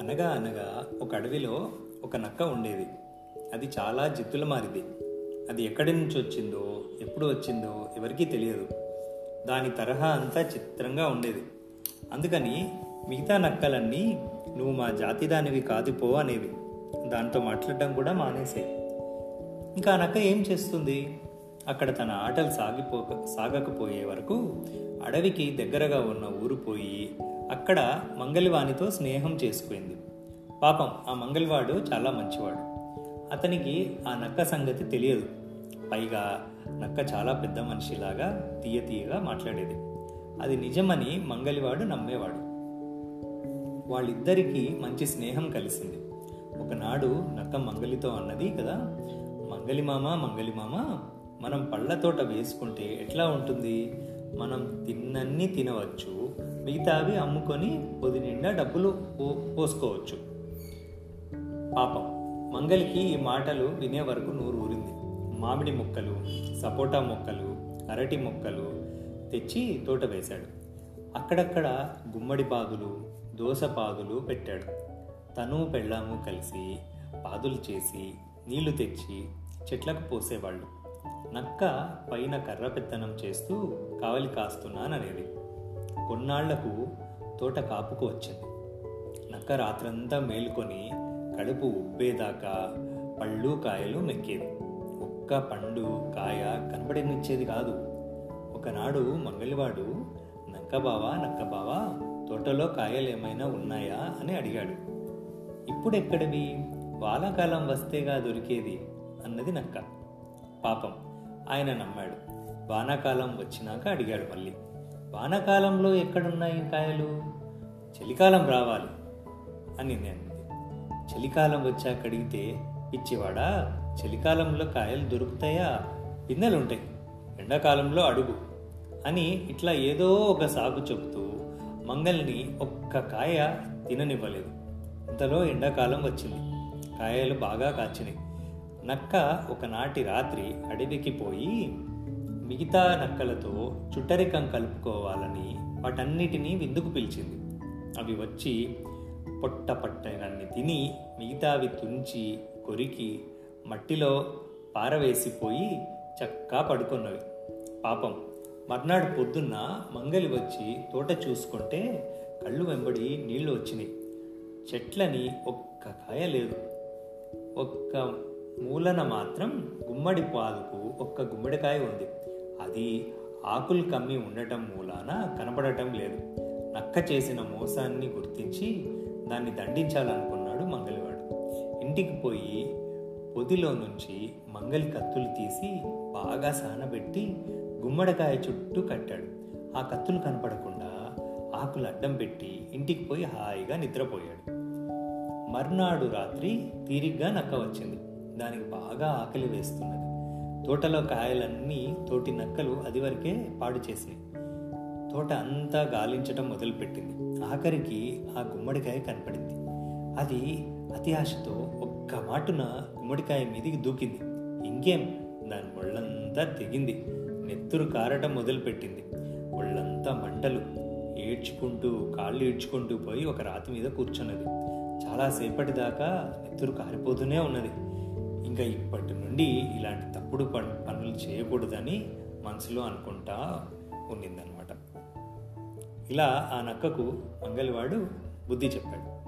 అనగా అనగా ఒక అడవిలో ఒక నక్క ఉండేది. అది చాలా జిత్తుల మారిది. అది ఎక్కడి నుంచి వచ్చిందో ఎప్పుడు వచ్చిందో ఎవరికీ తెలియదు. దాని తరహా అంతా చిత్రంగా ఉండేది. అందుకని మిగతా నక్కలన్నీ నువ్వు మా జాతి దానివి కాదుపో అనేవి. దాంతో మాట్లాడడం కూడా మానేసాయి ఇంకా ఆ నక్క ఏం చేస్తుంది? అక్కడ తన ఆటలు సాగిపోక సాగకపోయే వరకు అడవికి దగ్గరగా ఉన్న ఊరు పోయి అక్కడ మంగలివానితో స్నేహం చేసుకుంది. పాపం ఆ మంగలివాడు చాలా మంచివాడు. అతనికి ఆ నక్క సంగతి తెలియదు. పైగా నక్క చాలా పెద్ద మనిషిలాగా తీయ తీయగా మాట్లాడేది. అది నిజమని మంగలివాడు నమ్మేవాడు. వాళ్ళిద్దరికీ మంచి స్నేహం కలిసింది. ఒకనాడు నక్క మంగలితో అన్నది కదా మంగలిమామ మంగలిమామ మనం పళ్ళ తోట వేసుకుంటే ఎట్లా ఉంటుంది? మనం తిన్నన్ని తినవచ్చు మిగతావి అమ్ముకొని పొది నిండా డబ్బులు పో- పోసుకోవచ్చు. పాపం మంగలికి ఈ మాటలు వినే వరకు నూరు ఊరింది. మామిడి మొక్కలు సపోటా మొక్కలు అరటి మొక్కలు తెచ్చి తోట వేశాడు. అక్కడక్కడ గుమ్మడి పాదులు దోస పాదులు పెట్టాడు. తను పెళ్ళాము కలిసి పాదులు చేసి నీళ్ళు తెచ్చి చెట్లకు పోసేవాళ్ళు. నక్క పైన కర్ర పెత్తనం చేస్తూ కావలి కాస్తున్నాననేది. కొన్నాళ్ళకు తోట కాపుకు వచ్చింది. నక్క రాత్రంతా మేలుకొని కడుపు ఉబ్బేదాకా పళ్ళు కాయలు మెక్కేది. ఒక్క పండు కాయ కనబడనిచ్చేది కాదు. ఒకనాడు మంగలివాడు నక్క బావా నక్క బావా తోటలో కాయలు ఏమైనా ఉన్నాయా? అని అడిగాడు. ఇప్పుడెక్కడివి? వానాకాలం వస్తేగా దొరికేది? అన్నది నక్క. పాపం. ఆయన నమ్మాడు. వానాకాలం వచ్చినాక అడిగాడు మళ్ళీ వానాకాలంలో ఎక్కడున్నాయి కాయలు? చలికాలం రావాలి అని నేను చలికాలం వచ్చాక అడిగితే పిచ్చివాడా చలికాలంలో కాయలు దొరుకుతాయా? పిందెలుంటాయి ఎండాకాలంలో అడుగు అని ఇట్లా ఏదో ఒక సాగు చెబుతూ మంగల్ని ఒక్క కాయ తిననివ్వలేదు. ఇంతలో ఎండాకాలం వచ్చింది. కాయలు బాగా కాచినాయి. నక్క ఒకనాటి రాత్రి అడవికి పోయి మిగతా నక్కలతో చుట్టరికం కలుపుకోవాలని వాటన్నిటినీ విందుకు పిలిచింది. అవి వచ్చి పొట్ట పట్టనన్ని తిని మిగతావి తుంచి కొరికి మట్టిలో పారవేసిపోయి చక్కా పడుకున్నవి. పాపం మర్నాడు పొద్దున్న మంగలి వచ్చి తోట చూసుకుంటే కళ్ళు వెంబడి నీళ్ళు వచ్చినాయి. చెట్లని ఒక్క కాయ లేదు. ఒక్క మూలన మాత్రం గుమ్మడి పాదుకు ఒక్క గుమ్మడికాయ ఉంది. అది ఆకులు కమ్మి ఉండటం మూలాన కనపడటం లేదు. నక్క చేసిన మోసాన్ని గుర్తించి దాన్ని దండించాలనుకున్నాడు మంగలివాడు. ఇంటికి పోయి పొదిలో నుంచి మంగలి కత్తులు తీసి బాగా సానబెట్టి గుమ్మడికాయ చుట్టూ కట్టాడు. ఆ కత్తులు కనపడకుండా ఆకులు అడ్డం పెట్టి ఇంటికి పోయి హాయిగా నిద్రపోయాడు. మర్నాడు రాత్రి తీరిగ్గా నక్క వచ్చింది. దానికి బాగా ఆకలి వేస్తున్నది. తోటలో కాయలన్నీ తోటి నక్కలు అది వరకే పాడు చేసినాయి. తోట అంతా గాలించటం మొదలుపెట్టింది. ఆఖరికి ఆ గుమ్మడికాయ కనపడింది. అది అతి ఆశతో ఒక్క మాటున గుమ్మడికాయ మీదికి దూకింది. ఇంకేం? దాని ఒళ్ళంతా తెగింది. నెత్తురు కారటం మొదలుపెట్టింది. ఒళ్ళంతా మంటలు. ఏడ్చుకుంటూ కాళ్ళు ఈడ్చుకుంటూ పోయి ఒక రాతి మీద కూర్చున్నది. చాలాసేపటి దాకా నెత్తురు కారిపోతూనే ఉన్నది. ఇంకా ఇప్పటి నుండి ఇలాంటి తప్పుడు పన్ పనులు చేయకూడదని మనసులో అనుకుంటా ఉన్నిందనమాట ఇలా ఆ నక్కకు మంగలివాడు బుద్ధి చెప్పాడు.